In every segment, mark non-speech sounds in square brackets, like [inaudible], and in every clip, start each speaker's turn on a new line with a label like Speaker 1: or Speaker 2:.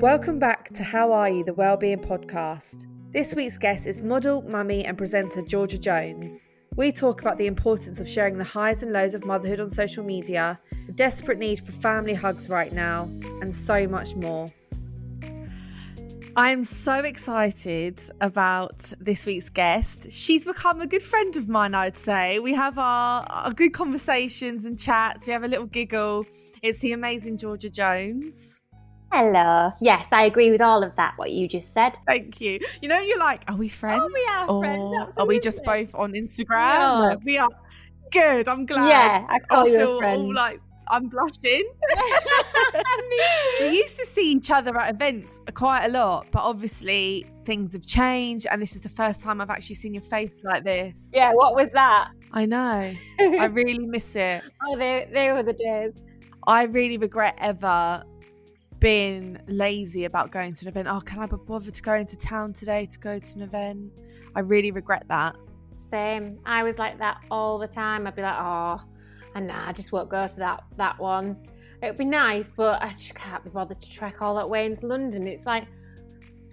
Speaker 1: Welcome back to How Are You, the Wellbeing Podcast. This week's guest is model, mummy, and presenter Georgia Jones. We talk about the importance of sharing the highs and lows of motherhood on social media, the desperate need for family hugs right now, and so much more. I'm so excited about this week's guest. She's become a good friend of mine, I'd say. We have our, our good conversations and chats, we have a little giggle. It's the amazing Georgia Jones.
Speaker 2: Hello. Yes, I agree with all of that, what you just said.
Speaker 1: Thank you. You know, you're like, are we friends?
Speaker 2: Oh, we are
Speaker 1: or
Speaker 2: friends,
Speaker 1: Are we just both on Instagram?
Speaker 2: No.
Speaker 1: We are. Good. I'm glad.
Speaker 2: Yeah, I call a
Speaker 1: feel all like I'm blushing. [laughs] [laughs] we used to see each other at events quite a lot, but obviously things have changed, and this is the first time I've actually seen your face like this.
Speaker 2: Yeah, what was that?
Speaker 1: I know. I [laughs] really miss it.
Speaker 2: oh, they, they were the days.
Speaker 1: I really regret ever being lazy about going to an event. Oh, can I be bothered to go into town today to go to an event? I really regret that.
Speaker 2: Same. I was like that all the time. I'd be like, oh, and nah, I just won't go to that that one. It would be nice, but I just can't be bothered to trek all that way into London. It's like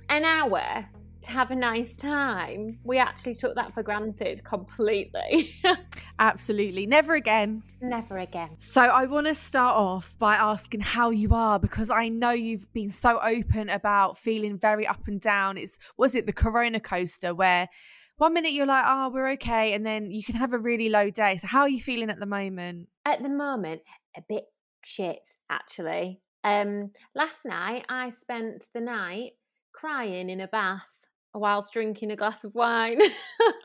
Speaker 2: an hour to have a nice time. We actually took that for granted completely. [laughs]
Speaker 1: Absolutely. Never again.
Speaker 2: Never again.
Speaker 1: So I want to start off by asking how you are because I know you've been so open about feeling very up and down. It's was it the corona coaster where one minute you're like, "Oh, we're okay," and then you can have a really low day. So how are you feeling at the moment?
Speaker 2: At the moment, a bit shit actually. Um, last night I spent the night crying in a bath whilst drinking a glass of wine. [laughs]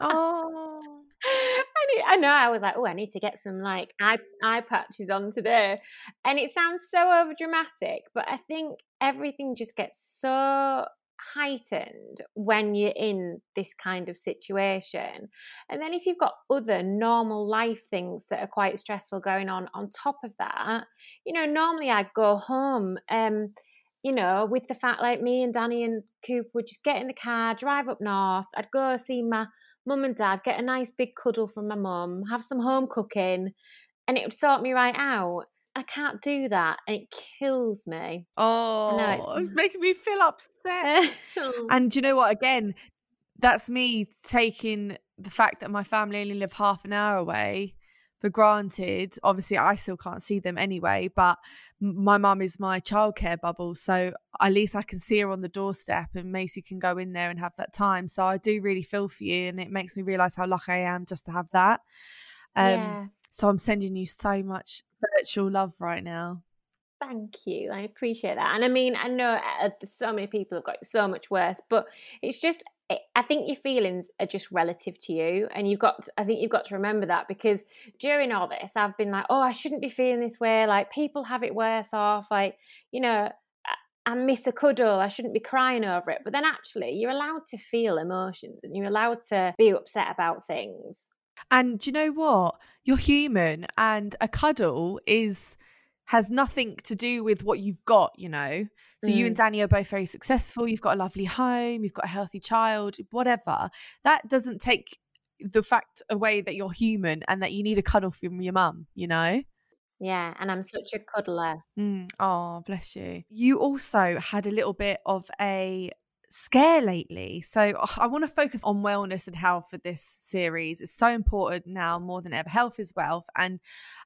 Speaker 1: Oh.
Speaker 2: I, need, I know. I was like, oh, I need to get some like eye eye patches on today, and it sounds so over dramatic, but I think everything just gets so heightened when you're in this kind of situation. And then if you've got other normal life things that are quite stressful going on on top of that, you know, normally I'd go home. Um, you know, with the fact like me and Danny and Coop would just get in the car, drive up north. I'd go see my mum and dad, get a nice big cuddle from my mum, have some home cooking, and it would sort me right out. I can't do that, it kills me.
Speaker 1: Oh,
Speaker 2: it's-
Speaker 1: it's making me feel upset. [laughs] And do you know what? Again, that's me taking the fact that my family only live half an hour away for granted. Obviously, I still can't see them anyway, but my mum is my childcare bubble. So at least I can see her on the doorstep and Macy can go in there and have that time. So I do really feel for you. And it makes me realize how lucky I am just to have that. Um,
Speaker 2: yeah.
Speaker 1: So I'm sending you so much virtual love right now.
Speaker 2: Thank you. I appreciate that. And I mean, I know uh, so many people have got so much worse, but it's just, I- I think your feelings are just relative to you. And you've got, I think you've got to remember that because during all this, I've been like, oh, I shouldn't be feeling this way. Like, people have it worse off. Like, you know, I- I miss a cuddle. I shouldn't be crying over it. But then actually, you're allowed to feel emotions and you're allowed to be upset about things.
Speaker 1: And do you know what? You're human, and a cuddle is has nothing to do with what you've got, you know. So you and Danny are both very successful. You've got a lovely home. You've got a healthy child. Whatever. That doesn't take the fact away that you're human and that you need a cuddle from your mum, you know?
Speaker 2: Yeah, and I'm such a cuddler.
Speaker 1: Mm. Oh, bless you. You also had a little bit of a scare lately. So oh, I want to focus on wellness and health for this series. It's so important now more than ever. Health is wealth. And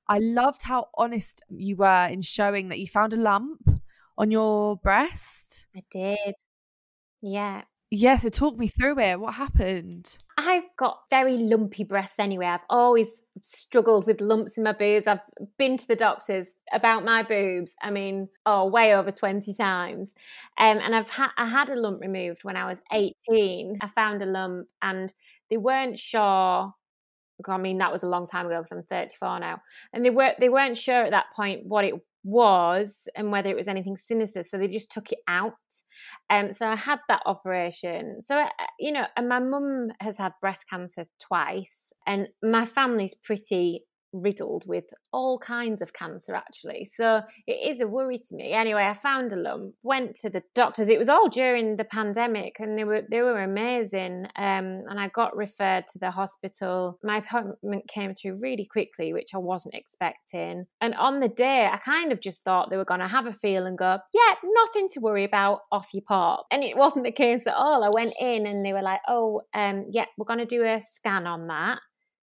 Speaker 1: I loved how honest you were in showing that you found a lump on your breast.
Speaker 2: I did. Yeah.
Speaker 1: Yeah, so talk me through it. What happened?
Speaker 2: I've got very lumpy breasts anyway. I've always struggled with lumps in my boobs. I've been to the doctors about my boobs. I mean, oh, way over 20 times. Um, and I've had I had a lump removed when I was 18. I found a lump and they weren't sure I mean, that was a long time ago because I'm 34 now, and they were they weren't sure at that point what it was and whether it was anything sinister, so they just took it out. Um, so I had that operation. So uh, you know, and my mum has had breast cancer twice, and my family's pretty riddled with all kinds of cancer actually. So it is a worry to me. Anyway i found a lump went to the doctors. It was all during the pandemic and they were they were amazing um, and i got referred to the hospital. My appointment came through really quickly which i wasn't expecting. And on the day i kind of just thought they were going to have a feel and go yeah nothing to worry about off you pop. And it wasn't the case at all. I went in and they were like oh um, yeah we're going to do a scan on that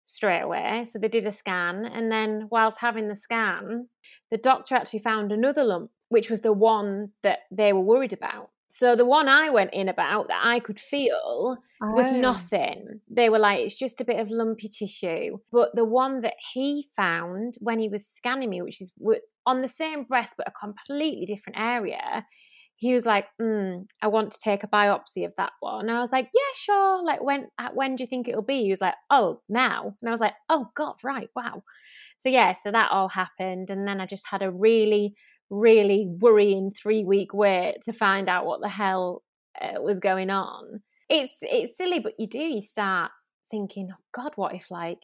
Speaker 2: straight away. So they did a scan. And then, whilst having the scan, the doctor actually found another lump, which was the one that they were worried about. So the one I went in about that I could feel oh. was nothing. They were like, it's just a bit of lumpy tissue. But the one that he found when he was scanning me, which is on the same breast but a completely different area, he was like, mm, I want to take a biopsy of that one. And I was like, yeah, sure. Like, when uh, when do you think it'll be? He was like, oh, now. And I was like, oh, God, right, wow. So, yeah, so that all happened. And then I just had a really, really worrying three week wait to find out what the hell uh, was going on. It's, it's silly, but you do, you start thinking, oh, God, what if, like,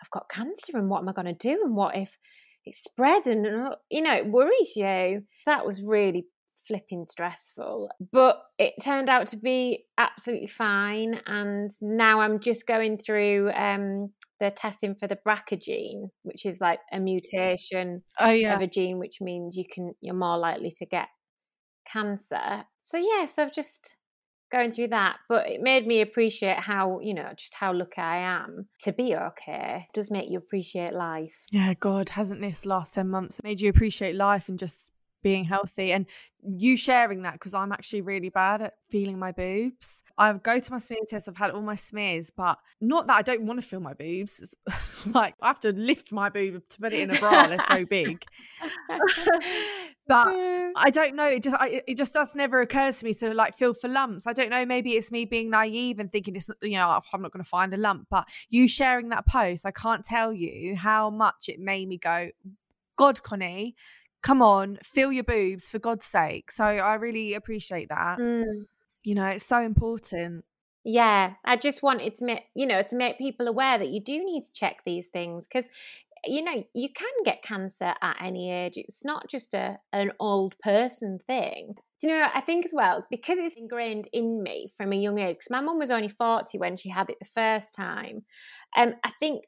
Speaker 2: I've got cancer and what am I going to do? And what if it spreads And, you know, it worries you. That was really flipping stressful. But it turned out to be absolutely fine. And now I'm just going through um, the testing for the BRCA gene, which is like a mutation
Speaker 1: oh, yeah.
Speaker 2: of a gene, which means you can you're more likely to get cancer. So yeah, so I've just going through that but it made me appreciate how you know just how lucky i am to be okay it does make you appreciate life
Speaker 1: yeah god hasn't this last 10 months made you appreciate life and just being healthy and you sharing that because I'm actually really bad at feeling my boobs. I go to my smear test, I've had all my smears, but not that I don't want to feel my boobs. [laughs] like I have to lift my boob to put it in a bra, they're so big. [laughs] [laughs] but I don't know. It just I, it just does never occur to me to like feel for lumps. I don't know. Maybe it's me being naive and thinking it's you know oh, I'm not going to find a lump. But you sharing that post, I can't tell you how much it made me go. God, Connie, come on, feel your boobs for God's sake. So I really appreciate that. Mm. You know, it's so important.
Speaker 2: Yeah, I just wanted to make, you know, to make people aware that you do need to check these things because you know, you can get cancer at any age. It's not just a an old person thing. Do you know, I think as well, because it's ingrained in me from a young age, because my mum was only 40 when she had it the first time. Um, I think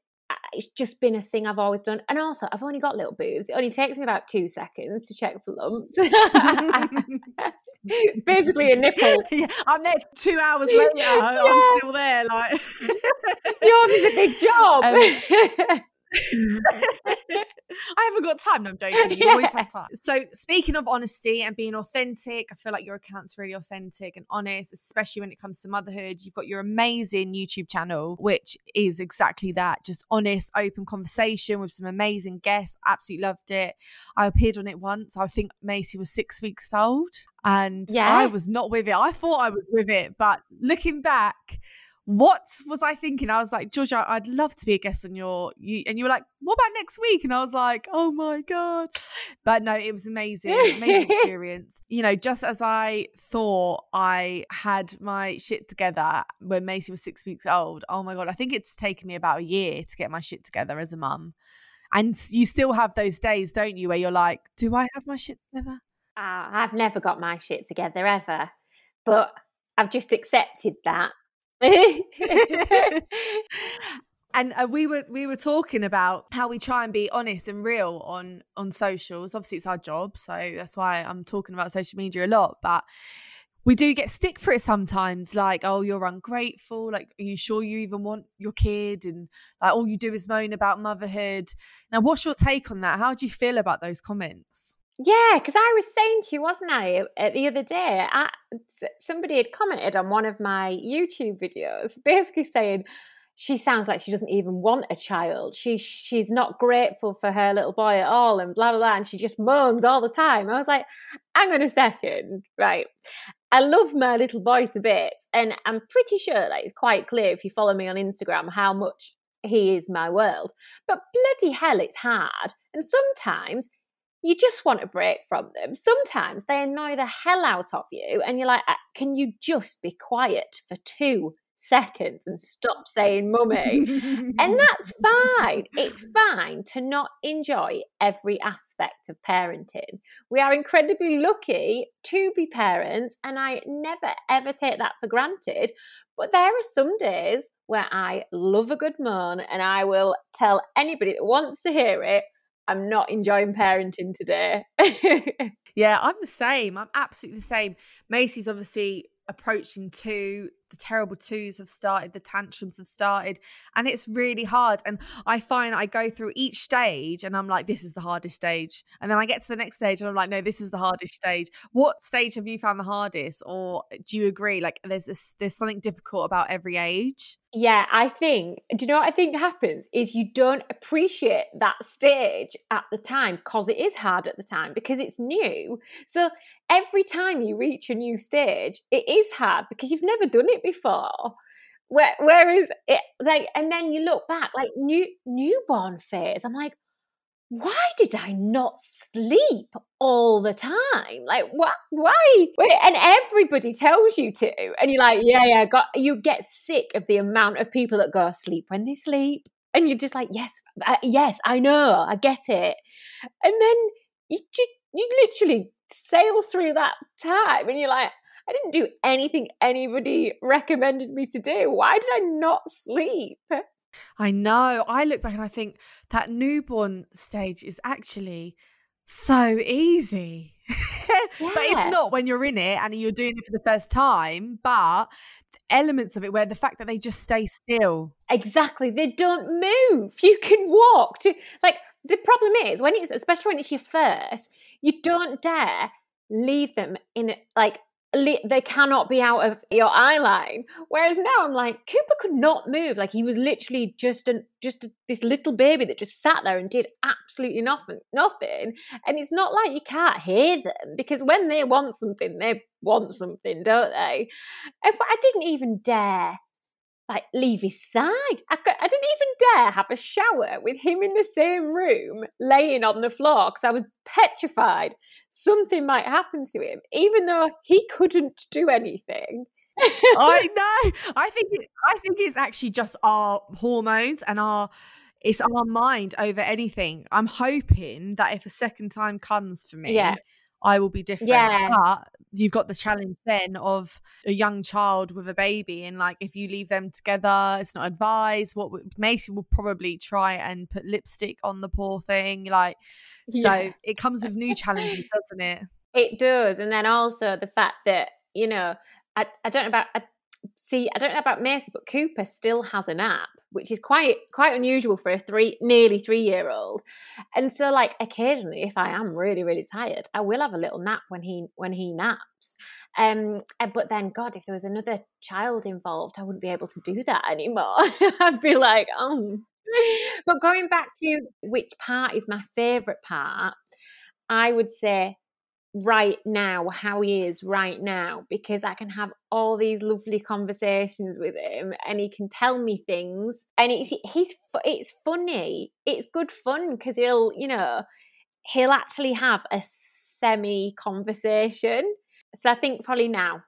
Speaker 2: it's just been a thing I've always done. And also, I've only got little boobs. It only takes me about two seconds to check for lumps. [laughs] it's basically a nipple. [laughs]
Speaker 1: Yeah, I'm there two hours later. [laughs] yeah. I'm still there. Like
Speaker 2: yours is a big job. Um, [laughs]
Speaker 1: I haven't got time. No, I'm joking. You yeah. always have time. [laughs] So, speaking of honesty and being authentic, I feel like your account's really authentic and honest, especially when it comes to motherhood. You've got your amazing YouTube channel, which is exactly that just honest, open conversation with some amazing guests. Absolutely loved it. I appeared on it once. I think Macy was six weeks old and yeah. I was not with it. I thought I was with it, but looking back, what was I thinking? I was like, Georgia, I'd love to be a guest on your you and you were like, what about next week? And I was like, oh my God. But no, it was amazing, amazing [laughs] experience. You know, just as I thought I had my shit together when Macy was six weeks old, oh my God, I think it's taken me about a year to get my shit together as a mum. And you still have those days, don't you, where you're like, do I have my shit together?
Speaker 2: Uh, I've never got my shit together ever. But I've just accepted that [laughs]
Speaker 1: and uh, we were we were talking about how we try and be honest and real on on socials. Obviously it's our job so that's why i'm talking about social media a lot but we do get stick for it sometimes like oh you're ungrateful like are you sure you even want your kid? And like all you do is moan about motherhood. Now what's your take on that? How do you feel about those comments
Speaker 2: yeah, because I was saying to you, wasn't I, uh, the other day? I, somebody had commented on one of my YouTube videos, [laughs] basically saying, she sounds like she doesn't even want a child. She she's not grateful for her little boy at all, and blah blah blah. And she just moans all the time. I was like, hang on a second, right? I love my little boy a bit, and I'm pretty sure that it's quite clear if you follow me on Instagram how much he is my world. But bloody hell, it's hard, and sometimes you just want a break from them. Sometimes they annoy the hell out of you, and you're like, uh, can you just be quiet for two seconds and stop saying mummy. and [laughs] that's fine. It's fine to not enjoy every aspect of parenting. We are incredibly lucky to be parents, and I never ever take that for granted. But there are some days where I love a good moan and I will tell anybody that wants to hear it. I'm not enjoying parenting today. [laughs]
Speaker 1: yeah, I'm the same. I'm absolutely the same. Macy's obviously approaching two the terrible twos have started the tantrums have started and it's really hard and i find i go through each stage and i'm like this is the hardest stage and then i get to the next stage and i'm like no this is the hardest stage what stage have you found the hardest or do you agree like there's this, there's something difficult about every age
Speaker 2: yeah, I think, do you know what I think happens? Is you don't appreciate that stage at the time because it is hard at the time because it's new. So every time you reach a new stage, it is hard because you've never done it before. Whereas it like, and then you look back, like new newborn phase, I'm like, why did I not sleep all the time? Like, what? Why? And everybody tells you to, and you're like, yeah, yeah. Got you get sick of the amount of people that go sleep when they sleep, and you're just like, yes, uh, yes, I know, I get it, and then you just you literally sail through that time, and you're like, I didn't do anything anybody recommended me to do. Why did I not sleep?
Speaker 1: I know. I look back and I think that newborn stage is actually so easy. Yeah. [laughs] but it's not when you're in it and you're doing it for the first time, but elements of it where the fact that they just stay still.
Speaker 2: Exactly. They don't move. You can walk to like the problem is when it's especially when it's your first, you don't dare leave them in like they cannot be out of your eye line. Whereas now I'm like, Cooper could not move. Like he was literally just an just a, this little baby that just sat there and did absolutely nothing, nothing. And it's not like you can't hear them because when they want something, they want something, don't they? But I didn't even dare like leave his side. I, I didn't even dare have a shower with him in the same room, laying on the floor, because I was petrified something might happen to him, even though he couldn't do anything. [laughs]
Speaker 1: I [laughs] know. I think it, I think it's actually just our hormones and our it's our mind over anything. I'm hoping that if a second time comes for me, yeah. I will be different. Yeah. But you've got the challenge then of a young child with a baby, and like if you leave them together, it's not advised. What Macy will probably try and put lipstick on the poor thing, like yeah. so. It comes with new challenges, doesn't it?
Speaker 2: It does, and then also the fact that you know, I I don't know about. I, see, I don't know about Macy, but Cooper still has a nap, which is quite quite unusual for a three nearly three year old. And so, like occasionally, if I am really really tired, I will have a little nap when he when he naps. Um, but then, God, if there was another child involved, I wouldn't be able to do that anymore. [laughs] I'd be like, oh. But going back to which part is my favorite part, I would say right now how he is right now because I can have all these lovely conversations with him and he can tell me things. And it's he's it's funny. It's good fun because he'll you know he'll actually have a semi conversation so I think probably now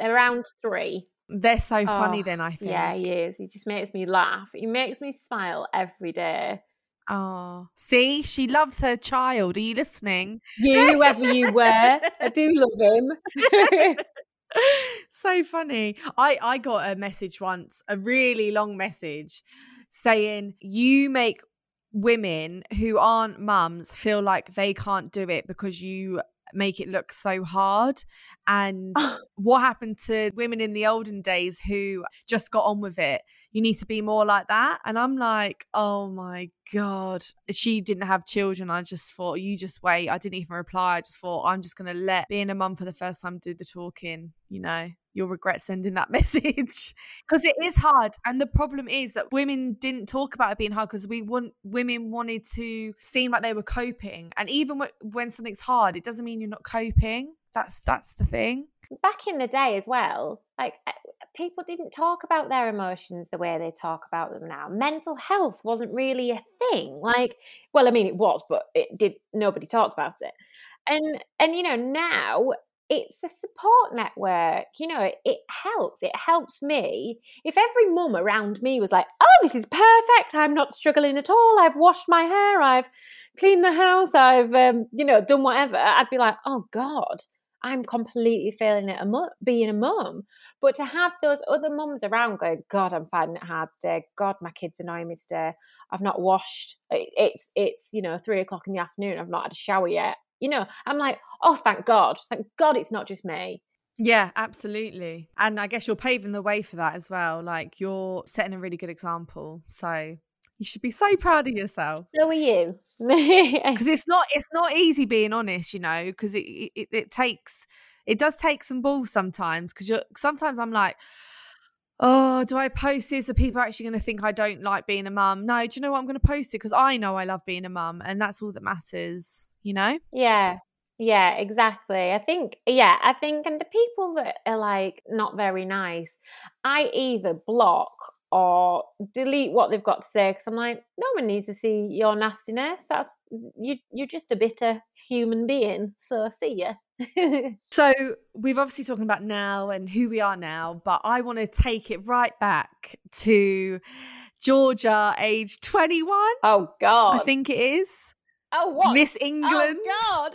Speaker 2: around 3
Speaker 1: they're so oh, funny then I think.
Speaker 2: yeah he is. He just makes me laugh. He makes me smile every day
Speaker 1: Oh, see, she loves her child. Are you listening?
Speaker 2: You, whoever you were, I do love him. [laughs]
Speaker 1: so funny. I I got a message once, a really long message saying you make women who aren't mums feel like they can't do it because you make it look so hard and [laughs] what happened to women in the olden days who just got on with it you need to be more like that and i'm like oh my god. She didn't have children i just thought you just wait. I didn't even reply i just thought i'm just going to let being a mum for the first time do the talking you know? You'll regret sending that [laughs] message. Because it is hard and the problem is that women didn't talk about it being hard because we want women wanted to seem like they were coping and even when something's hard it doesn't mean you're not coping. That's that's the thing.
Speaker 2: Back in the day as well like eh, people didn't talk about their emotions the way they talk about them now mental health wasn't really a thing like well i mean it was but it did nobody talked about it and and you know now it's a support network. You know, it, it, helps. It helps me. If every mum around me was like, oh, this is perfect. I'm not struggling at all. I've washed my hair. I've cleaned the house. I've, um, you know, done whatever. I'd be like, oh, God, I'm completely failing at being a mum. But to have those other mums around going, God, I'm finding it hard today. God, my kids annoy me today. I've not washed. It's, it's, you know, three o'clock in the afternoon. I've not had a shower yet you know, I'm like, oh, thank God. Thank God it's not just me.
Speaker 1: Yeah, absolutely. And I guess you're paving the way for that as well. Like you're setting a really good example. So you should be so proud of yourself.
Speaker 2: So are you. [laughs]
Speaker 1: Because it's not it's not easy being honest, you know, because it, it it takes it does take some balls sometimes. Because you're sometimes I'm like, oh, do I post this? Are people actually going to think I don't like being a mum? No, do you know what? I'm going to post it because I know I love being a mum, and that's all that matters you know?
Speaker 2: Yeah. Yeah, exactly. I think, yeah, I think, and the people that are like not very nice, I either block or delete what they've got to say because I'm like, no one needs to see your nastiness. That's you. You're just a bitter human being. So see ya. [laughs]
Speaker 1: so we've obviously talking about now and who we are now, but I want to take it right back to Georgia, age 21.
Speaker 2: Oh God,
Speaker 1: I think it is.
Speaker 2: Oh, what?
Speaker 1: Miss oh, England.
Speaker 2: Oh, God.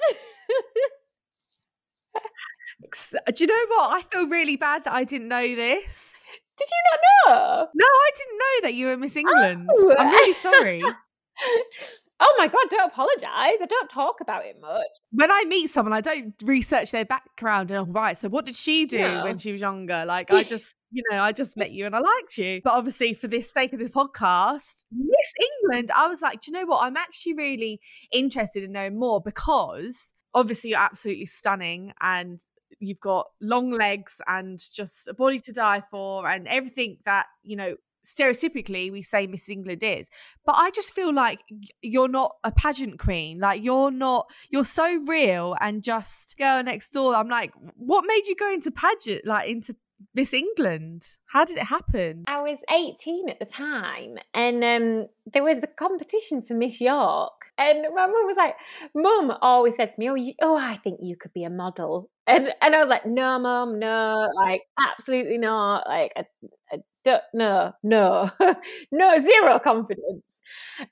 Speaker 2: [laughs]
Speaker 1: Do you know what? I feel really bad that I didn't know this.
Speaker 2: Did you not know?
Speaker 1: No, I didn't know that you were Miss oh. England. Oh. I'm really sorry. [laughs]
Speaker 2: oh my god, don't apologize. I don't talk about it much.
Speaker 1: When I meet someone, I don't research their background and all right. so what did she do no. when she was younger? Like I [laughs] just you know, I just met you and I liked you. But obviously, for the sake of this podcast, Miss England, I was like, do you know what? I'm actually really interested in knowing more because obviously you're absolutely stunning and you've got long legs and just a body to die for and everything that, you know, stereotypically we say Miss England is. But I just feel like you're not a pageant queen. Like you're not you're so real and just girl next door. I'm like, what made you go into pageant like into Miss England. How did it happen?
Speaker 2: I was 18 at the time, and um, there was a competition for Miss York. And my mum was like, Mum always said to me, Oh, you, oh, I think you could be a model. And, and I was like, No, mum, no, like, absolutely not. Like, I, I don't, no, no, [laughs] no, zero confidence.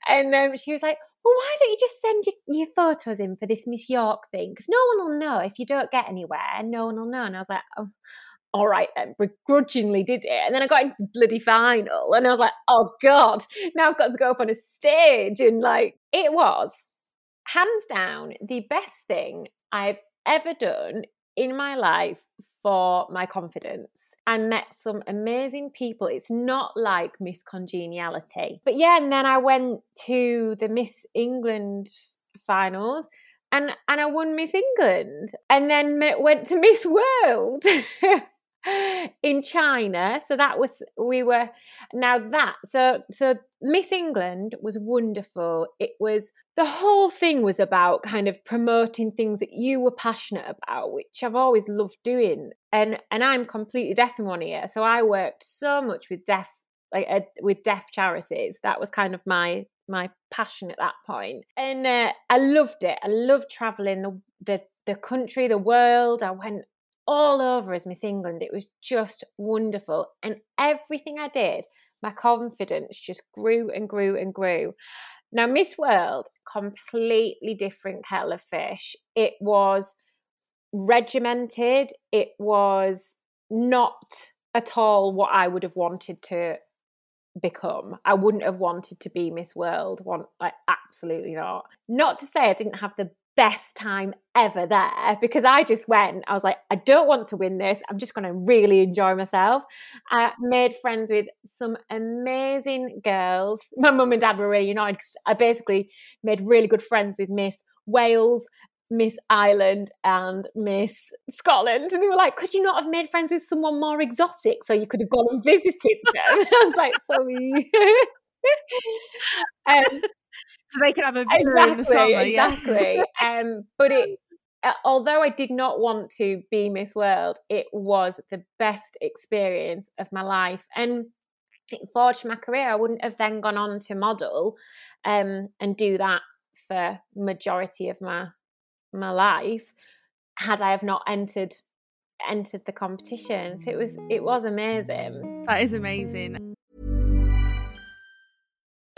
Speaker 2: And um, she was like, well, why don't you just send your, your photos in for this Miss York thing? Because no one will know if you don't get anywhere, no one will know. And I was like, oh, all right then, begrudgingly did it. And then I got into bloody final and I was like, oh God, now I've got to go up on a stage. And like, it was hands down the best thing I've ever done in my life for my confidence. I met some amazing people. It's not like Miss Congeniality. But yeah, and then I went to the Miss England finals and and I won Miss England and then went to Miss World. [laughs] in China. So that was we were now that so so Miss England was wonderful. It was the whole thing was about kind of promoting things that you were passionate about, which I've always loved doing. And and I'm completely deaf in one ear, so I worked so much with deaf like uh, with deaf charities. That was kind of my my passion at that point, and uh, I loved it. I loved traveling the the the country, the world. I went all over as Miss England. It was just wonderful. And everything I did, my confidence just grew and grew and grew. Now, Miss World, completely different kettle of fish. It was regimented. It was not at all what I would have wanted to become. I wouldn't have wanted to be Miss World. Want like absolutely not. Not to say I didn't have the best time ever there because I just went. I was like, I don't want to win this. I'm just going to really enjoy myself. I made friends with some amazing girls. My mum and dad were really annoyed because I basically made really good friends with Miss Wales, Miss Ireland and Miss Scotland. And they were like, could you not have made friends with someone more exotic so you could have gone and visited them? [laughs] I was like, sorry. [laughs]
Speaker 1: um, [laughs] so they could have a villa
Speaker 2: exactly,
Speaker 1: in the summer.
Speaker 2: Exactly. Yeah. um, but it, although I did not want to be Miss World, it was the best experience of my life. And it forged my career. I wouldn't have then gone on to model um, and do that for majority of my my life had I have not entered entered the competition. So it was it was amazing.
Speaker 1: That is amazing.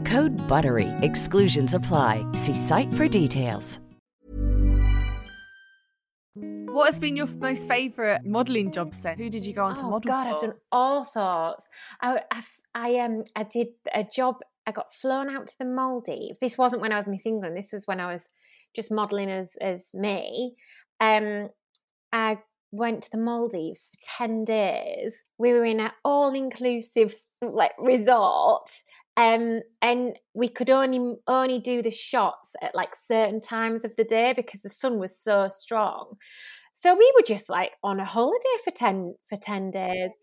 Speaker 3: Code BUTTERY. Exclusions apply. See site for details.
Speaker 1: What has been your most favourite modelling jobs then? Who did you go on to
Speaker 2: oh
Speaker 1: model
Speaker 2: God,
Speaker 1: for?
Speaker 2: I've done all sorts. I, I, I um I did a job. I got flown out to the Maldives. This wasn't when I was Miss England. This was when I was just modelling as as me. Um, I went to the Maldives for ten days. We were in an all inclusive like resort. Um, and we could only only do the shots at like certain times of the day because the sun was so strong. So we were just like on a holiday for 10 for 10 days.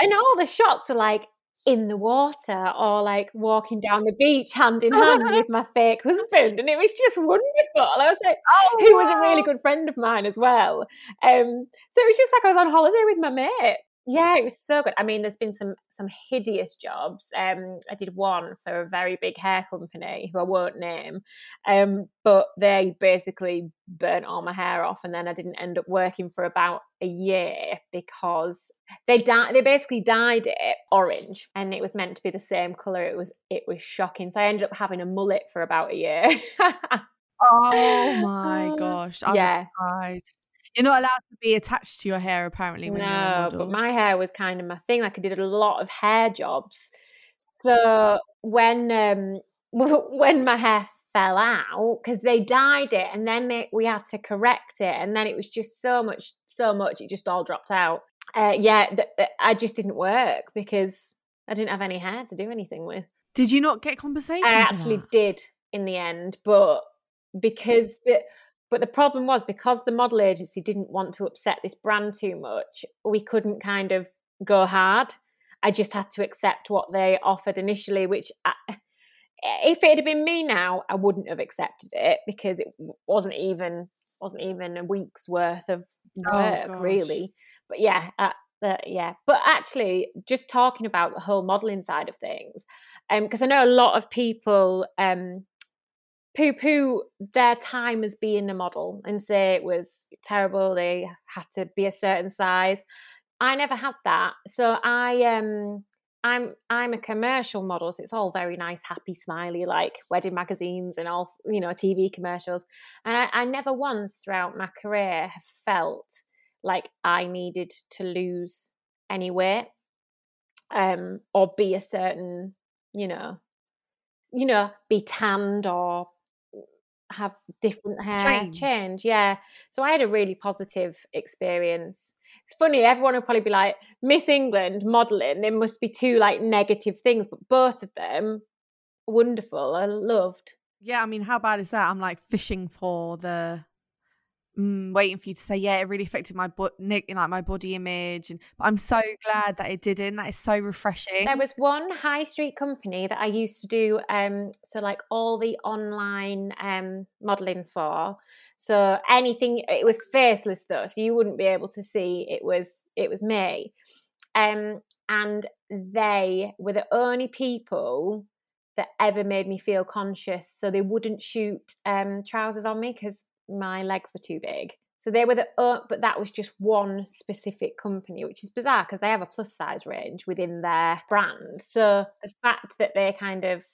Speaker 2: And all the shots were like in the water or like walking down the beach hand in hand [laughs] with my fake husband. And it was just wonderful. I was like,
Speaker 1: Oh,
Speaker 2: who was a really good friend of mine as well. Um, so it was just like I was on holiday with my mate. Yeah, it was so good. I mean, there's been some some hideous jobs. Um, I did one for a very big hair company who I won't name, um, but they basically burnt all my hair off, and then I didn't end up working for about a year because they di- they basically dyed it orange, and it was meant to be the same color. It was it was shocking. So I ended up having a mullet for about a year. [laughs]
Speaker 1: Oh my [laughs] gosh. I
Speaker 2: yeah.
Speaker 1: cried. You're not allowed to be attached to your hair apparently
Speaker 2: No, but my hair was kind of my thing. Like I did a lot of hair jobs. So when um [laughs] when my hair fell out because they dyed it and then they, we had to correct it and then it was just so much so much it just all dropped out. Uh, yeah, th- th- I just didn't work because I didn't have any hair to do anything with.
Speaker 1: Did you not get compensation?
Speaker 2: I actually
Speaker 1: that?
Speaker 2: did in the end, but because the but the problem was because the model agency didn't want to upset this brand too much, we couldn't kind of go hard. I just had to accept what they offered initially, which I, [laughs] if it had been me now, I wouldn't have accepted it because it wasn't even wasn't even a week's worth of
Speaker 1: Oh,
Speaker 2: work
Speaker 1: gosh.
Speaker 2: really. But yeah, uh, uh, yeah. But actually, just talking about the whole modelling side of things, because I know a lot of people um, poo poo their time as being a model and say it was terrible. They had to be a certain size. I never had that. So I um I'm I'm a commercial model, so it's all very nice, happy, smiley, like wedding magazines and all you know, TV commercials. And I, I never once throughout my career have felt like I needed to lose any weight, um, or be a certain, you know, you know, be tanned or have different hair
Speaker 1: Change.
Speaker 2: change. Yeah. So I had a really positive experience it's funny, everyone will probably be like, Miss England modelling, there must be two like negative things, but both of them wonderful. I loved.
Speaker 1: Yeah, I mean, how bad is that? I'm like fishing for the mm, waiting for you to say, yeah, it really affected my bo- like my body image, and but I'm so glad that it didn't. That is so refreshing.
Speaker 2: There was one high street company that I used to do, um, so like all the online um modelling for. So anything, it was faceless though, so you wouldn't be able to see it was it was me. Um, and they were the only people that ever made me feel conscious. So they wouldn't shoot um, trousers on me because my legs were too big. So they were the, uh, but that was just one specific company, which is bizarre because they have a plus size range within their brand. So the fact that they kind of,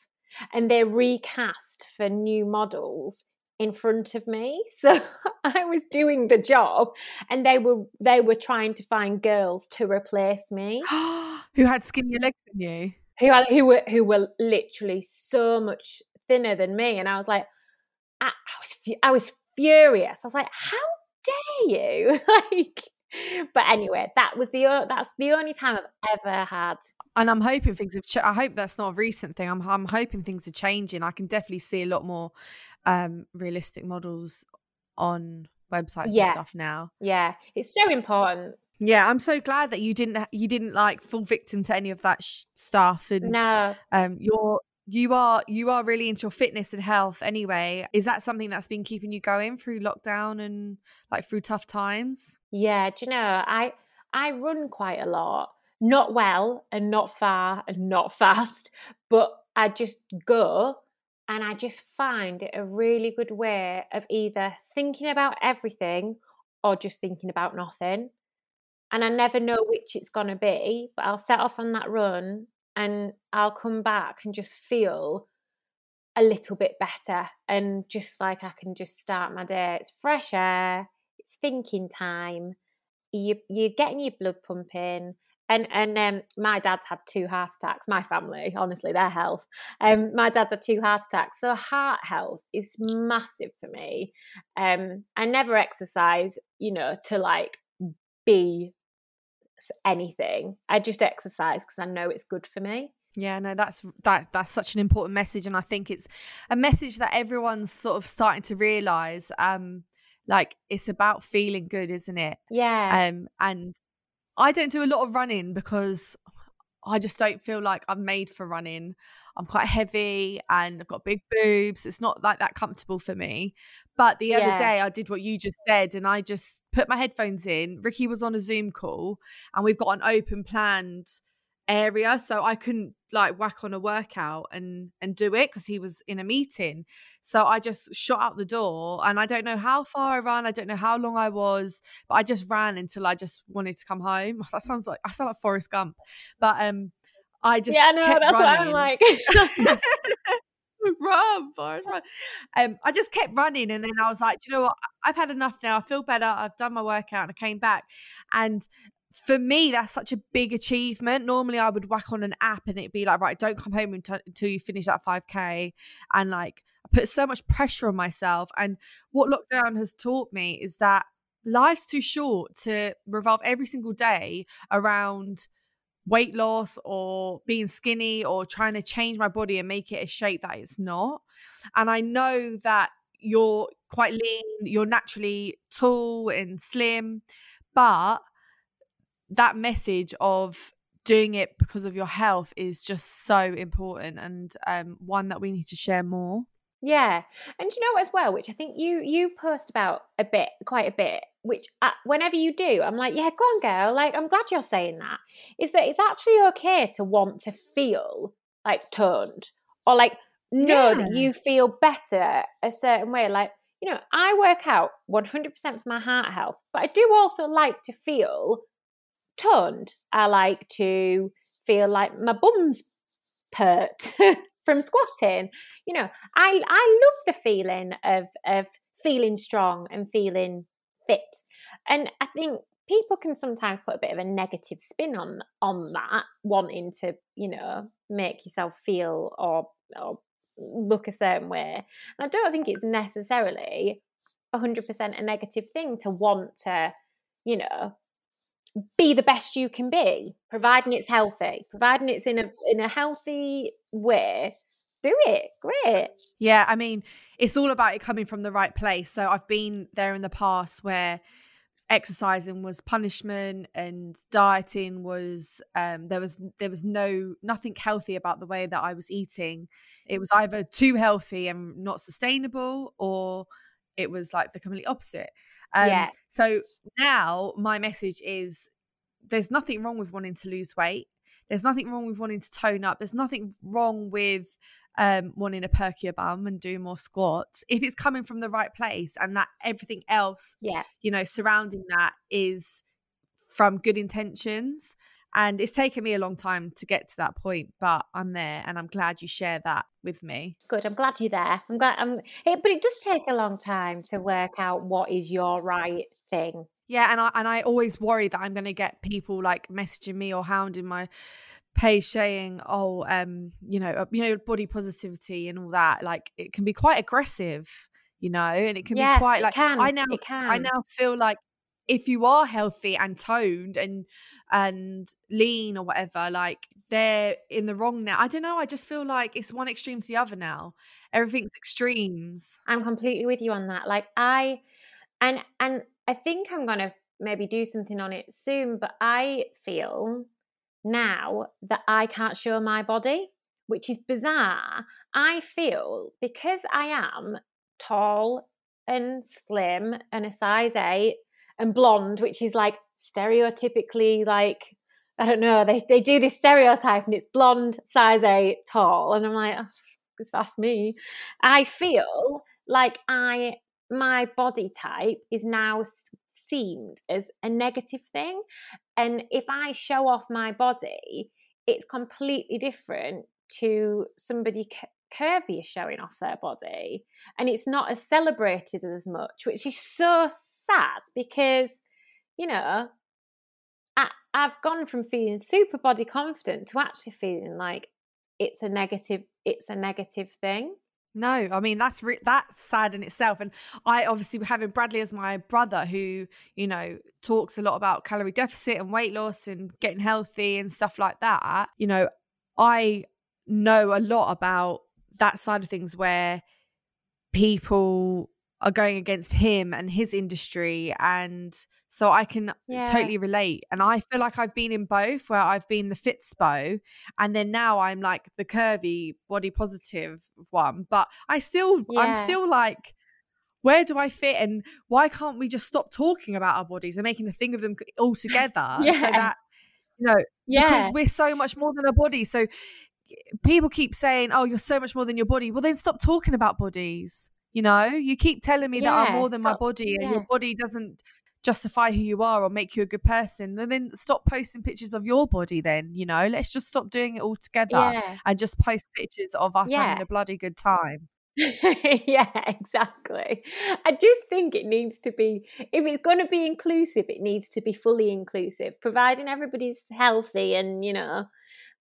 Speaker 2: and they recast for new models in front of me [laughs] so i was doing the job and they were they were trying to find girls to replace me [gasps]
Speaker 1: who had skinnier legs than you
Speaker 2: who who were who were literally so much thinner than me and i was like i, I was i was furious i was like how dare you [laughs] like but anyway, that was the that's the only time I've ever had.
Speaker 1: And I'm hoping things have. Ch- I hope that's not a recent thing. I'm I'm hoping things are changing. I can definitely see a lot more um realistic models on websites
Speaker 2: Yeah.
Speaker 1: and stuff now.
Speaker 2: Yeah, it's so important.
Speaker 1: Yeah, I'm so glad that you didn't you didn't like fall victim to any of that sh- stuff and
Speaker 2: No,
Speaker 1: um you're you are you are really into your fitness and health anyway. Is that something that's been keeping you going through lockdown and like through tough times?
Speaker 2: yeah, do you know, I I run quite a lot. Not well and not far and not [laughs] fast, but I just go and I just find it a really good way of either thinking about everything or just thinking about nothing. And I never know which it's going to be, but I'll set off on that run and I'll come back and just feel a little bit better and just like I can just start my day. It's fresh air, it's thinking time. You you're getting your blood pumping. And and um, my dad's had two heart attacks. My family, honestly, their health. Um, my dad's had two heart attacks, so heart health is massive for me. Um, I never exercise, you know, to like be anything. I just exercise because I know it's good for me.
Speaker 1: Yeah, no, that's that that's such an important message and I think it's a message that everyone's sort of starting to realize um like it's about feeling good, isn't it?
Speaker 2: Yeah,
Speaker 1: Um and I don't do a lot of running because I just don't feel like I'm made for running. I'm quite heavy and I've got big boobs. It's not like that comfortable for me. But the other
Speaker 2: Yeah.
Speaker 1: day I did what you just said and I just put my headphones in. Ricky was on a Zoom call and we've got an open planned area so I couldn't like whack on a workout and and do it because he was in a meeting. So I just shot out the door and I don't know how far I ran, I don't know how long I was, but I just ran until I just wanted to come home. [laughs] That sounds like I sound like Forrest Gump. But um I just
Speaker 2: yeah, no,
Speaker 1: kept
Speaker 2: that's what I'm like. [laughs]
Speaker 1: run, run. Um, I just kept running, and then I was like, you know what? I've had enough now. I feel better. I've done my workout, and I came back. And for me, that's such a big achievement. Normally, I would whack on an app, and it'd be like, "Right, don't come home until, until you finish that five k." And like, I put so much pressure on myself. And what lockdown has taught me is that life's too short to revolve every single day around weight loss or being skinny or trying to change my body and make it a shape that it's not. And I know that you're quite lean, you're naturally tall and slim, but that message of doing it because of your health is just so important and um, one that we need to share more.
Speaker 2: Yeah, and you know as well, which I think you you post about a bit, quite a bit. Which uh, whenever you do, I'm like, yeah, go on, girl. Like, I'm glad you're saying that. Is that it's actually okay to want to feel like toned or like know
Speaker 1: Yeah.
Speaker 2: that you feel better a certain way. Like, you know, I work out 100% for my heart health, but I do also like to feel toned. I like to feel like my bum's pert [laughs] from squatting. You know, I I love the feeling of of feeling strong and feeling fit. And I think people can sometimes put a bit of a negative spin on on that, wanting to, you know, make yourself feel or or look a certain way. And I don't think it's necessarily 100% a negative thing to want to, you know, be the best you can be, providing it's healthy, providing it's in a in a healthy way. Do it, great.
Speaker 1: Yeah, I mean, it's all about it coming from the right place. So I've been there in the past where exercising was punishment and dieting was um there was there was no nothing healthy about the way that I was eating. It was either too healthy and not sustainable or it was like the complete opposite. Um,
Speaker 2: Yeah.
Speaker 1: So now my message is there's nothing wrong with wanting to lose weight. There's nothing wrong with wanting to tone up. There's nothing wrong with um, wanting a perkier bum and do more squats if it's coming from the right place and that everything else,
Speaker 2: Yeah.
Speaker 1: you know, surrounding that is from good intentions. And it's taken me a long time to get to that point, but I'm there and I'm glad you share that with me.
Speaker 2: Good. I'm glad you're there. I'm glad. I'm. It, but it does take a long time to work out what is your right thing.
Speaker 1: Yeah, and I and I always worry that I'm going to get people like messaging me or hounding my page saying, "Oh, um, you know, uh, you know, body positivity and all that." Like it can be quite aggressive, you know, and it can
Speaker 2: Yeah,
Speaker 1: be quite
Speaker 2: it
Speaker 1: like
Speaker 2: can,
Speaker 1: I now I now feel like if you are healthy and toned and and lean or whatever, like they're in the wrong now. I don't know. I just feel like it's one extreme to the other now. Everything's extremes.
Speaker 2: I'm completely with you on that. Like I, and and I think I'm gonna maybe do something on it soon. But I feel now that I can't show my body, which is bizarre. I feel because I am tall and slim and a size eight and blonde, which is like stereotypically like I don't know, they they do this stereotype and it's blonde, size eight, tall, and I'm like, oh, that's me. I feel like I my body type is now s- seemed as a negative thing, and if I show off my body, it's completely different to somebody c- is showing off their body, and it's not as celebrated as much, which is so sad because you know I, I've gone from feeling super body confident to actually feeling like it's a negative it's a negative thing
Speaker 1: No, I mean that's re- that's sad in itself, and I obviously having Bradley as my brother, who you know talks a lot about calorie deficit and weight loss and getting healthy and stuff like that. You know, I know a lot about that side of things where people are going against him and his industry and so I can
Speaker 2: Yeah.
Speaker 1: totally relate and I feel like I've been in both where I've been the fit spo and then now I'm like the curvy body positive one but I still
Speaker 2: Yeah.
Speaker 1: I'm still like where do I fit and why can't we just stop talking about our bodies and making a thing of them all [laughs] together so
Speaker 2: Yeah.
Speaker 1: that you know because we're so much more than a body so people keep saying oh you're so much more than your body. Well then stop talking about bodies you know? You keep telling me that i'm more than my
Speaker 2: stop-
Speaker 1: body and your body doesn't justify who you are or make you a good person then then stop posting pictures of your body then you know? Let's just stop doing it all together
Speaker 2: yeah.
Speaker 1: and just post pictures of us having a bloody good time. [laughs]
Speaker 2: Yeah exactly. I just think it needs to be if it's going to be inclusive it needs to be fully inclusive providing everybody's healthy and you know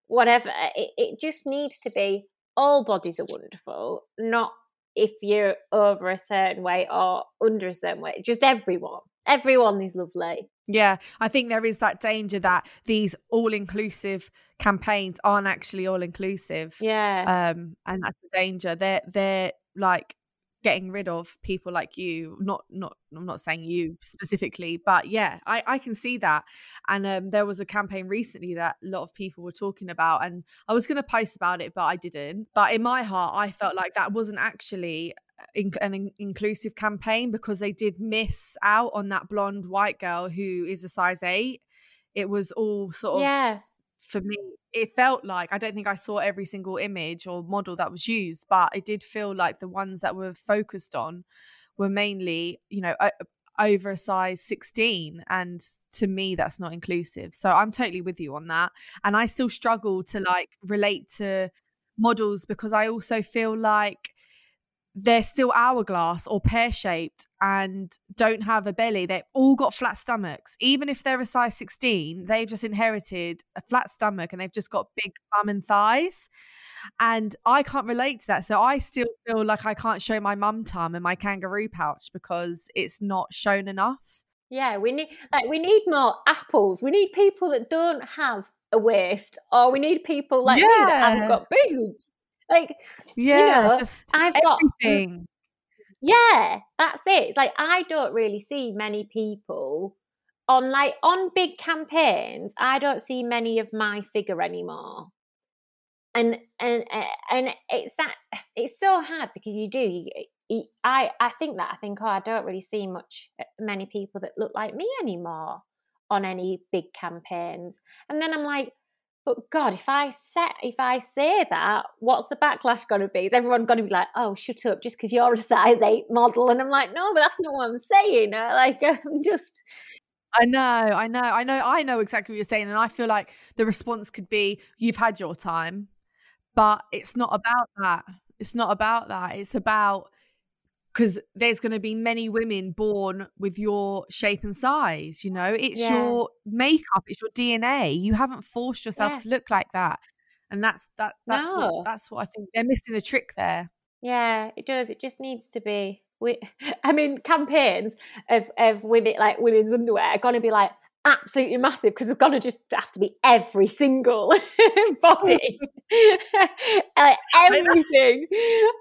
Speaker 2: whatever it, it just needs to be all bodies are wonderful not if you're over a certain weight or under a certain weight just everyone everyone is lovely
Speaker 1: Yeah, I think there is that danger that these all inclusive campaigns aren't actually all inclusive.
Speaker 2: yeah
Speaker 1: Um, and that's the danger. They're they're like getting rid of people like you. Not not I'm not saying you specifically, but yeah, I, I can see that. And um there was a campaign recently that a lot of people were talking about and I was gonna post about it, but I didn't. But in my heart I felt like that wasn't actually in, an in- inclusive campaign because they did miss out on that blonde white girl who is a size eight. It was all sort of
Speaker 2: Yeah.
Speaker 1: For me, it felt like I don't think I saw every single image or model that was used, but it did feel like the ones that were focused on were mainly, you know, over a size 16 and to me that's not inclusive. So i'm totally with you on that and i still struggle to like relate to models because i also feel like they're still hourglass or pear shaped and don't have a belly. They've all got flat stomachs. Even if they're a size 16, they've just inherited a flat stomach and they've just got big bum and thighs. And I can't relate to that. So I still feel like I can't show my mum tum and my kangaroo pouch because it's not shown enough.
Speaker 2: Yeah, we need like we need more apples. We need people that don't have a waist, or we need people like yeah. me that haven't got boobs. Like, yeah, you know, I've everything. got. Yeah, that's it. It's like I don't really see many people on like on big campaigns. I don't see many of my figure anymore. And and and it's that it's so hard because you do you, you, I I think that I think oh I don't really see much uh, many people that look like me anymore on any big campaigns. And then I'm like, but God, if I set, if I say that, what's the backlash going to be? Is everyone going to be like, "Oh, shut up," just because you're a size eight model? And I'm like, no, but that's not what I'm saying. Uh, like, [laughs] I'm just.
Speaker 1: I know, I know, I know, I know exactly what you're saying, and I feel like the response could be, "You've had your time," but it's not about that. It's not about that. It's about because there's going to be many women born with your shape and size you know it's yeah. your makeup it's your dna you haven't forced yourself yeah. to look like that and that's that that's no. what that's what i think they're missing a trick there
Speaker 2: yeah it does it just needs to be we, [laughs] I mean, campaigns of, of women like women's underwear are going to be like, absolutely massive because it's going to just have to be every single [laughs] body, [laughs] like everything,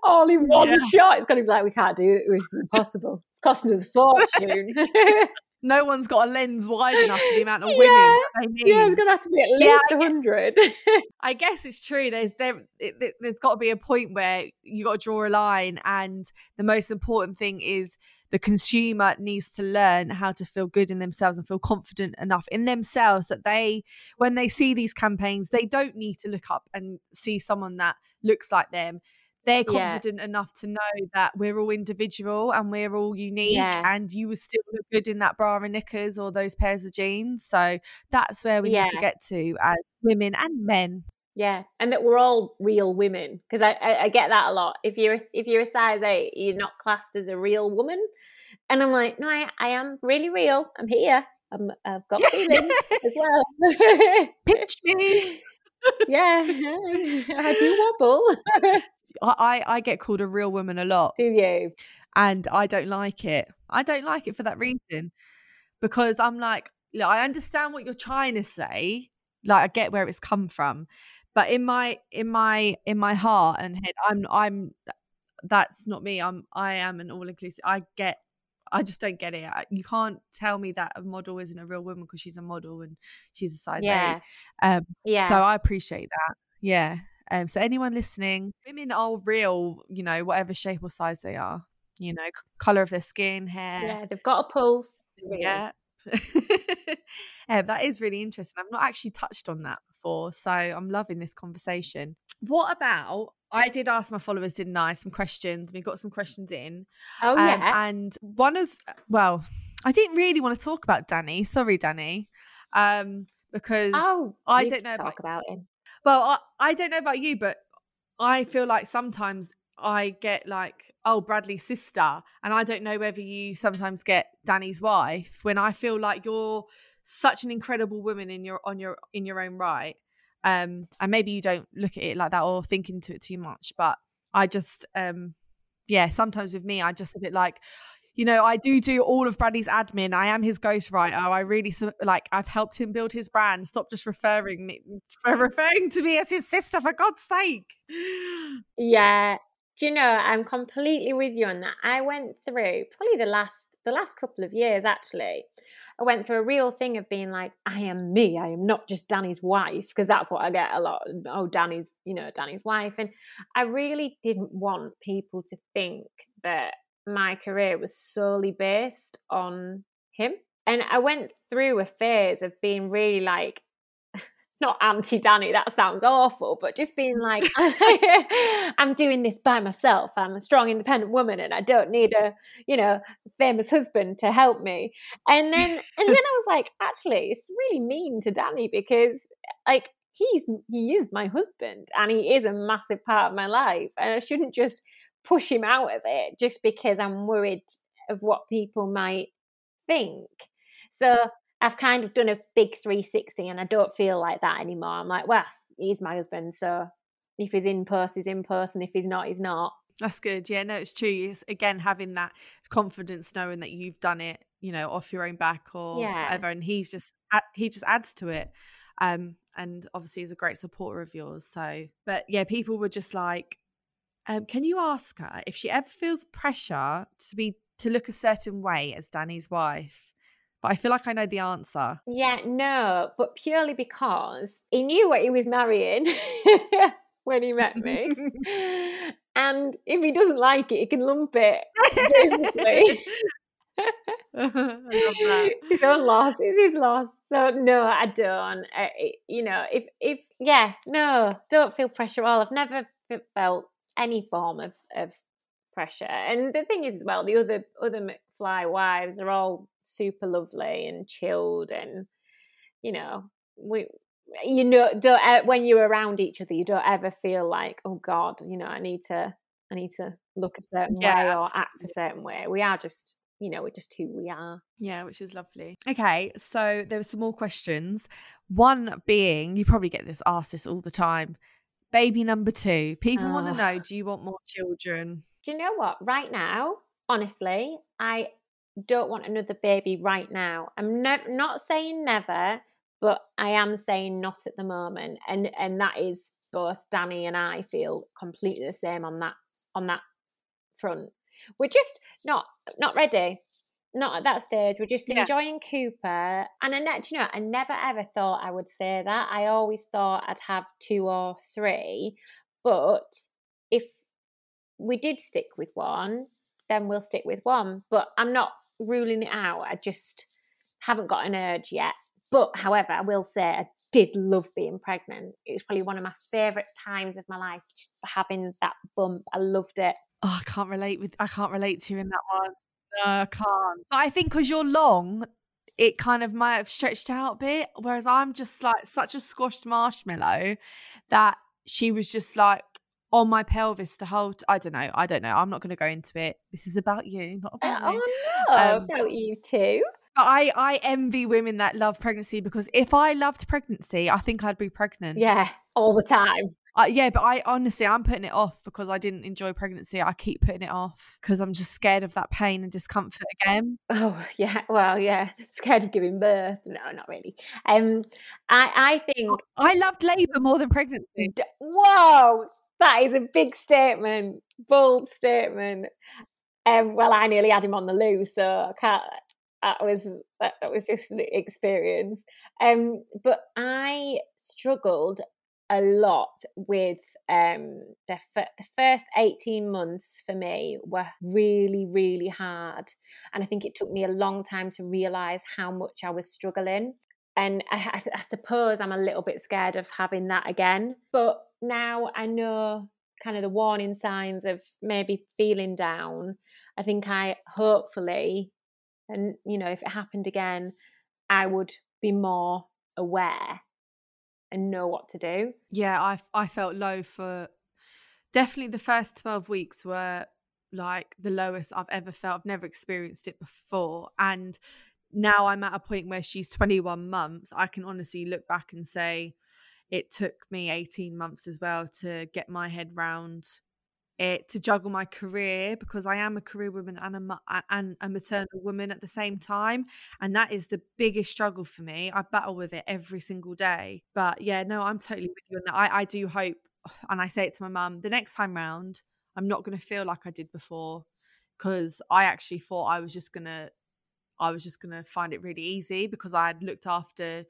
Speaker 2: all in one yeah. shot. It's going to be like we can't do it. It's impossible. It's costing us a fortune. [laughs]
Speaker 1: no one's got a lens wide enough for the amount of women. Yeah,
Speaker 2: yeah it's going to have to be at least yeah, hundred.
Speaker 1: I guess it's true. There's there it, there's got to be a point where you got to draw a line, and the most important thing is the consumer needs to learn how to feel good in themselves and feel confident enough in themselves that they, when they see these campaigns, they don't need to look up and see someone that looks like them. They're confident yeah. enough to know that we're all individual and we're all unique, yeah. and you would still look good in that bra and knickers or those pairs of jeans. So that's where we yeah. need to get to as women and men.
Speaker 2: Yeah, and that we're all real women because I, I, I, get that a lot. If you're if you're a size eight, you're not classed as a real woman, and I'm like, no, I, I am really real. I'm here. I'm, I've got [laughs] feelings as well.
Speaker 1: Pitch me. [laughs]
Speaker 2: yeah, [laughs] I do wobble.
Speaker 1: I, I get called a real woman a lot.
Speaker 2: Do you?
Speaker 1: And I don't like it. I don't like it for that reason because I'm like, look, I understand what you're trying to say. Like, I get where it's come from, but in my in my in my heart and head i'm i'm that's not me i'm i am an all inclusive i get I just don't get it. You can't tell me that a model isn't a real woman because she's a model and she's a size yeah. eight. Um, yeah. So I appreciate that. Yeah. Um, so anyone listening, women are real. You know, whatever shape or size they are. You know, color of their skin, hair.
Speaker 2: Yeah, they've got a pulse.
Speaker 1: Yeah. [laughs] um, that is really interesting. I've not actually touched on that before. So I'm loving this conversation. What about I did ask my followers, didn't I? Some questions. We got some questions in.
Speaker 2: Oh, um, yeah.
Speaker 1: And one of, well, I didn't really want to talk about Danny. Sorry, Danny. Um, because oh, I don't know
Speaker 2: talk about, about him.
Speaker 1: Well, I, I don't know about you, but I feel like sometimes I get like, oh, Bradley's sister. And I don't know whether you sometimes get Danny's wife when I feel like you're such an incredible woman in your on your in your own right um and maybe you don't look at it like that or think into it too much but i just um yeah sometimes with me i just a bit like you know i do do all of bradley's admin. I am his ghostwriter. I really like i've helped him build his brand. Stop just referring me referring to me as his sister for god's sake.
Speaker 2: Yeah do you know i'm completely with you on that i went through probably the last the last couple of years actually I went through a real thing of being like, I am me. I am not just Danny's wife, because that's what I get a lot. Oh, Danny's, you know, Danny's wife. And I really didn't want people to think that my career was solely based on him. And I went through a phase of being really like, not anti Danny, that sounds awful, but just being mm. like, [laughs] [laughs] I'm doing this by myself. I'm a strong, independent woman and I don't need a, you know, famous husband to help me. And then, [laughs] and then I was like, actually, it's really mean to Danny because, like, he's, he is my husband and he is a massive part of my life. And I shouldn't just push him out of it just because I'm worried of what people might think. So I've kind of done a big 360 and I don't feel like that anymore. I'm like, well, he's my husband. So if he's in post, he's in post. And if he's not, he's not.
Speaker 1: That's good. Yeah, no, it's true. It's again having that confidence, knowing that you've done it, you know, off your own back or yeah. whatever. And he's just, he just adds to it. Um, and obviously he's a great supporter of yours. So, but yeah, people were just like, um, can you ask her if she ever feels pressure to be to look a certain way as Danny's wife? But I feel like I know the answer.
Speaker 2: Yeah, no, but purely because he knew what he was marrying [laughs] when he met me. [laughs] and if he doesn't like it, he can lump it. [laughs] it's his own loss. It's his loss. So no, I don't. I, you know, if if yeah, no, don't feel pressure all. I've never felt any form of of pressure. And the thing is, as well, the other other McFly wives are all super lovely and chilled, and you know, we you know don't when you're around each other, you don't ever feel like, oh God, you know, I need to I need to look a certain yeah, way or act a certain way. We are just you know, we're just who we are.
Speaker 1: Yeah, which is lovely. Okay, so there were some more questions. One being, you probably get this asked this all the time. Baby number two. People oh. want to know, do you want more children?
Speaker 2: Do you know what? Right now, honestly, I don't want another baby right now. I'm ne- not saying never, but I am saying not at the moment. And and that is both Danny and I feel completely the same on that on that front. We're just not not ready. Not at that stage. We're just yeah. enjoying Cooper. And I, ne- you know, I never ever thought I would say that. I always thought I'd have two or three. But if we did stick with one, then we'll stick with one. But I'm not ruling it out. I just haven't got an urge yet. But however, I will say I did love being pregnant. It was probably one of my favourite times of my life, having that bump. I loved it.
Speaker 1: Oh, I can't relate with I can't relate to you in that one. No, I can't. But I think because you're long, it kind of might have stretched out a bit. Whereas I'm just like such a squashed marshmallow that she was just like on my pelvis the whole t- I don't know. I don't know. I'm not going to go into it. This is about you, not about
Speaker 2: uh,
Speaker 1: me.
Speaker 2: Oh no, um, about you too.
Speaker 1: I I envy women that love pregnancy because if I loved pregnancy, I think I'd be pregnant.
Speaker 2: Yeah, all the time.
Speaker 1: Uh, yeah, but I honestly, I'm putting it off because I didn't enjoy pregnancy. I keep putting it off because I'm just scared of that pain and discomfort again.
Speaker 2: Oh [laughs] yeah, well yeah, scared of giving birth. No, not really. Um, I I think
Speaker 1: I loved labour more than pregnancy.
Speaker 2: D- Whoa, that is a big statement, bold statement. Um, well, I nearly had him on the loo, so I can't. That was that, was just an experience. Um, but I struggled a lot with um the f- the first 18 months for me were really really hard and i think it took me a long time to realize how much i was struggling and I, I, suppose i'm a little bit scared of having that again but now i know kind of the warning signs of maybe feeling down i think i hopefully and you know if it happened again i would be more aware and know what to do.
Speaker 1: Yeah, I I felt low for definitely the first 12 weeks were like the lowest I've ever felt. I've never experienced it before and now I'm at a point where she's 21 months. I can honestly look back and say it took me 18 months as well to get my head round it to juggle my career because I am a career woman and a, and a maternal woman at the same time. And that is the biggest struggle for me. I battle with it every single day. But yeah, no, I'm totally with you on that. I, I do hope, [sighs] and I say it to my mum, the next time round, I'm not going to feel like I did before because I actually thought I was just going to. I was just going to find it really easy because I had looked after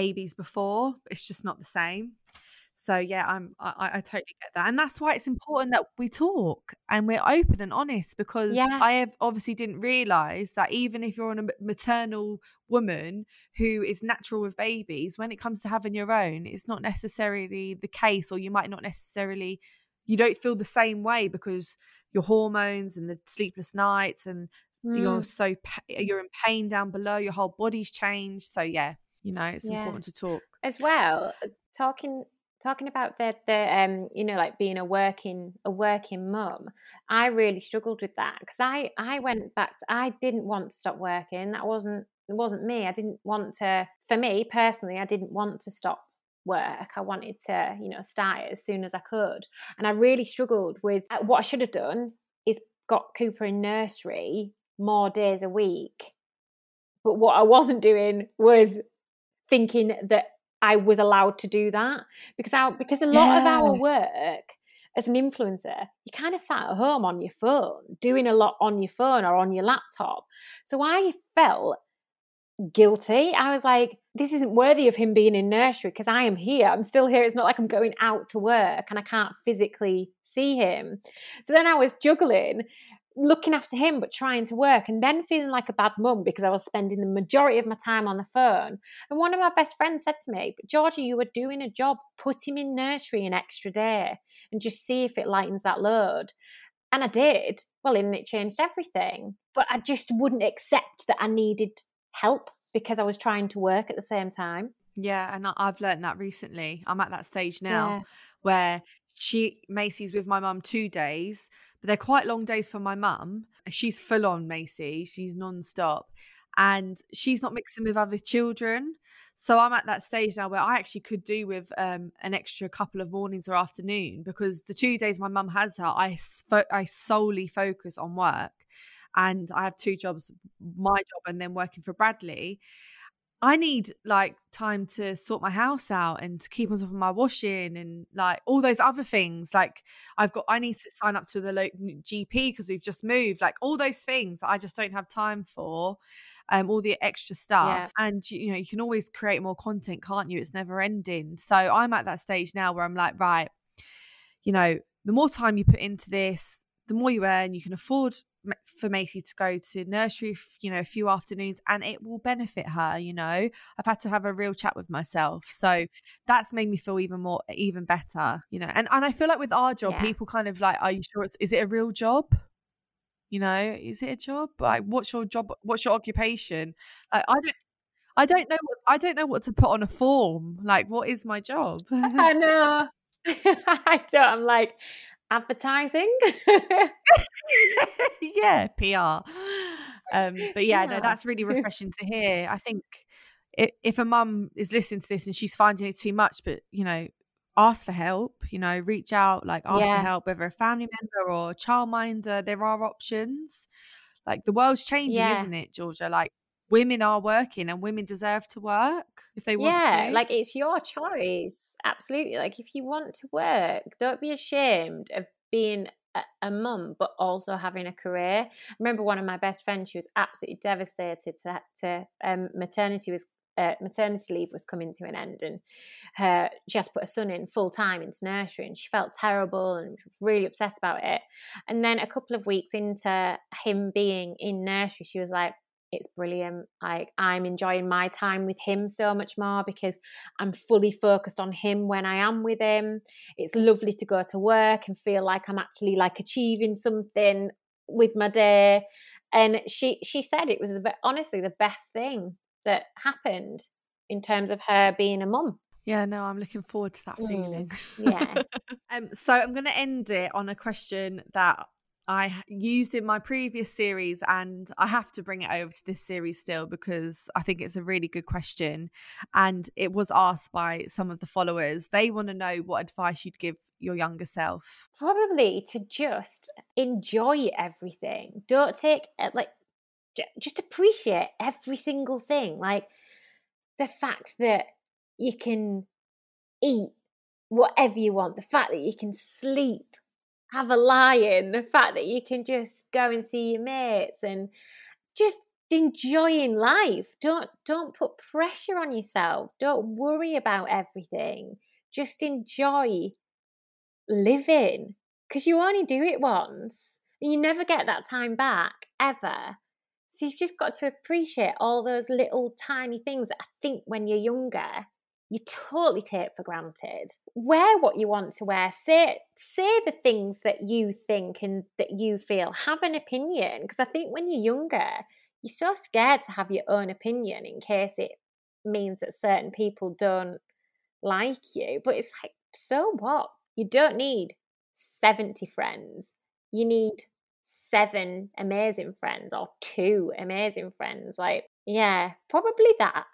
Speaker 1: babies before. It's just not the same. So yeah, I'm I, I totally get that, and that's why it's important that we talk and we're open and honest because
Speaker 2: Yeah.
Speaker 1: I have obviously didn't realize that even if you're on a maternal woman who is natural with babies, when it comes to having your own, it's not necessarily the case, or you might not necessarily you don't feel the same way because your hormones and the sleepless nights and you're
Speaker 2: Mm.
Speaker 1: so you're in pain down below, your whole body's changed. So yeah, you know it's
Speaker 2: Yeah.
Speaker 1: important to talk.
Speaker 2: as well uh, talking talking about the the um you know like being a working a working mum i really struggled with that because i i went back to, i didn't want to stop working that wasn't it wasn't me i didn't want to for me personally i didn't want to stop work i wanted to you know start it as soon as i could and i really struggled with uh, what i should have done is got cooper in nursery more days a week but what i wasn't doing was thinking that I was allowed to do that because our because a lot of our work as an influencer, you kind of sat at home on your phone, doing a lot on your phone or on your laptop. So I felt guilty. I was like, this isn't worthy of him being in nursery because I am here. I'm still here. It's not like I'm going out to work and I can't physically see him. So then I was juggling looking after him but trying to work and then feeling like a bad mum because I was spending the majority of my time on the phone. And one of my best friends said to me, But Georgia, you were doing a job, put him in nursery an extra day and just see if it lightens that load. And I did. Well, and it changed everything. But I just wouldn't accept that I needed help because I was trying to work at the same time.
Speaker 1: Yeah, and I've learned that recently. I'm at that stage now
Speaker 2: Yeah.
Speaker 1: where she Macy's with my mum two days, but they're quite long days for my mum. She's full on Macy. She's non-stop. And she's not mixing with other children. So I'm at that stage now where I actually could do with um, an extra couple of mornings or afternoon because the two days my mum has her, I, fo- I solely focus on work. And I have two jobs, my job and then working for Bradley. I need like time to sort my house out and to keep on top of my washing and like all those other things. Like I've got, I need to sign up to the local GP because we've just moved. Like all those things I just don't have time for. Um, all the extra stuff, and you know you can always create more content, can't you? It's never ending. So I'm at that stage now where I'm like, right, you know, the more time you put into this, the more you earn. You can afford for Macy to go to nursery, you know, a few afternoons, and it will benefit her. You know, I've had to have a real chat with myself, so that's made me feel even more, even better. You know, and and I feel like with our job,
Speaker 2: Yeah.
Speaker 1: people kind of like, are you sure it's is it a real job? You know, is it a job? Like, what's your job? What's your occupation? Like, I don't. I don't know. What, I don't know what to put on a form. Like, what is my job?
Speaker 2: I know. [laughs] I don't. I'm like, advertising? [laughs]
Speaker 1: yeah, PR. Um, but yeah, no, that's really [laughs] refreshing to hear. I think if a mum is listening to this and she's finding it too much, but you know, ask for help. You know, reach out, like ask
Speaker 2: Yeah.
Speaker 1: for help, whether a family member or a childminder. There are options. Like the world's changing,
Speaker 2: Yeah.
Speaker 1: isn't it, Georgia? Like women are working and women deserve to work if they want
Speaker 2: yeah,
Speaker 1: to.
Speaker 2: like it's your choice. Absolutely. Like if you want to work, don't be ashamed of being a, a mum, but also having a career. I remember one of my best friends, she was absolutely devastated to, to um, maternity was uh, maternity leave was coming to an end and her she has to put her son in full time into nursery and she felt terrible and was really obsessed about it and then a couple of weeks into him being in nursery she was like it's brilliant. Like i'm enjoying my time with him so much more because i'm fully focused on him when i am with him. It's lovely to go to work and feel like i'm actually like achieving something with my day. And she she said it was the, honestly the best thing that happened in terms of her being a mum.
Speaker 1: Yeah, no, I'm looking forward to that
Speaker 2: Mm,
Speaker 1: feeling.
Speaker 2: yeah. [laughs]
Speaker 1: um, so I'm going to end it on a question that I used in my previous series, and I have to bring it over to this series still because I think it's a really good question. And it was asked by some of the followers. They want to know what advice you'd give your younger self.
Speaker 2: probably to just enjoy everything don't take uh, like just appreciate every single thing like the fact that you can eat whatever you want the fact that you can sleep have a lie in the fact that you can just go and see your mates and just enjoying life. Don't don't put pressure on yourself. Don't worry about everything. Just enjoy living because you only do it once and you never get that time back ever. So you've just got to appreciate all those little tiny things that I think when you're younger, you totally take for granted. Wear what you want to wear. Say say the things that you think and that you feel. Have an opinion because I think when you're younger, you're so scared to have your own opinion in case it means that certain people don't like you. But it's like, so what? You don't need 70 friends. You need seven amazing friends or two amazing friends. Like, yeah, probably that,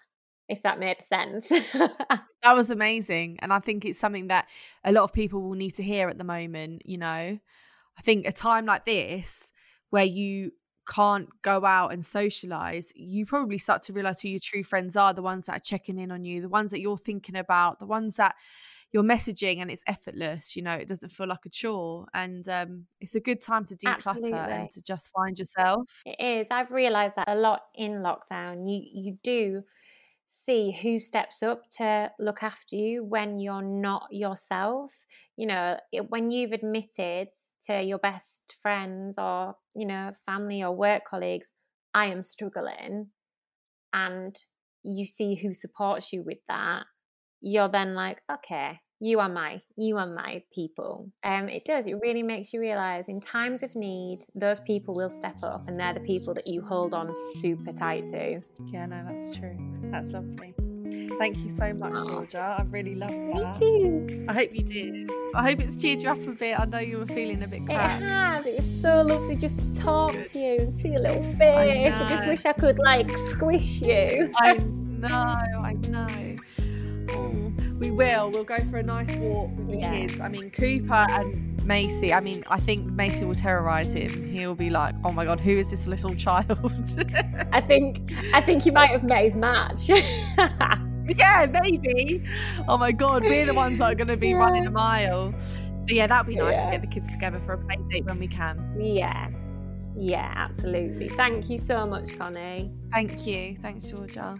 Speaker 2: if that made sense. [laughs]
Speaker 1: that was amazing. And I think it's something that a lot of people will need to hear at the moment. You know, I think a time like this where you can't go out and socialize, you probably start to realize who your true friends are the ones that are checking in on you, the ones that you're thinking about, the ones that you're messaging and it's effortless you know it doesn't feel like a chore and um, it's a good time to declutter Absolutely. and to just find yourself
Speaker 2: it is i've realized that a lot in lockdown you you do see who steps up to look after you when you're not yourself. You know when you've admitted to your best friends or you know family or work colleagues i am struggling and you see who supports you with that you're then like, okay, you are my, you are my people. Um, it does. It really makes you realize in times of need, those people will step up, and they're the people that you hold on super tight to.
Speaker 1: Yeah, no, that's true. That's lovely. Thank you so much, Georgia. I've really loved that.
Speaker 2: Me too.
Speaker 1: I hope you did. I hope it's cheered you up a bit. I know you were feeling a bit crap.
Speaker 2: It has. It was so lovely just to talk to you and see your little face. I, I just wish I could like squish you.
Speaker 1: I [laughs] know. I know. We will. We'll go for a nice walk with the yeah. kids. I mean, Cooper and Macy. I mean, I think Macy will terrorize him. He'll be like, "Oh my god, who is this little [laughs] child?"
Speaker 2: I think. I think he might have met his match. [laughs]
Speaker 1: yeah, maybe. Oh my god, we're the ones that are going to be yeah. running a mile. But yeah, that'd be nice yeah. to get the kids together for a play date when we can.
Speaker 2: Yeah. Yeah, absolutely. Thank you so much, Connie.
Speaker 1: Thank you. Thanks, Georgia.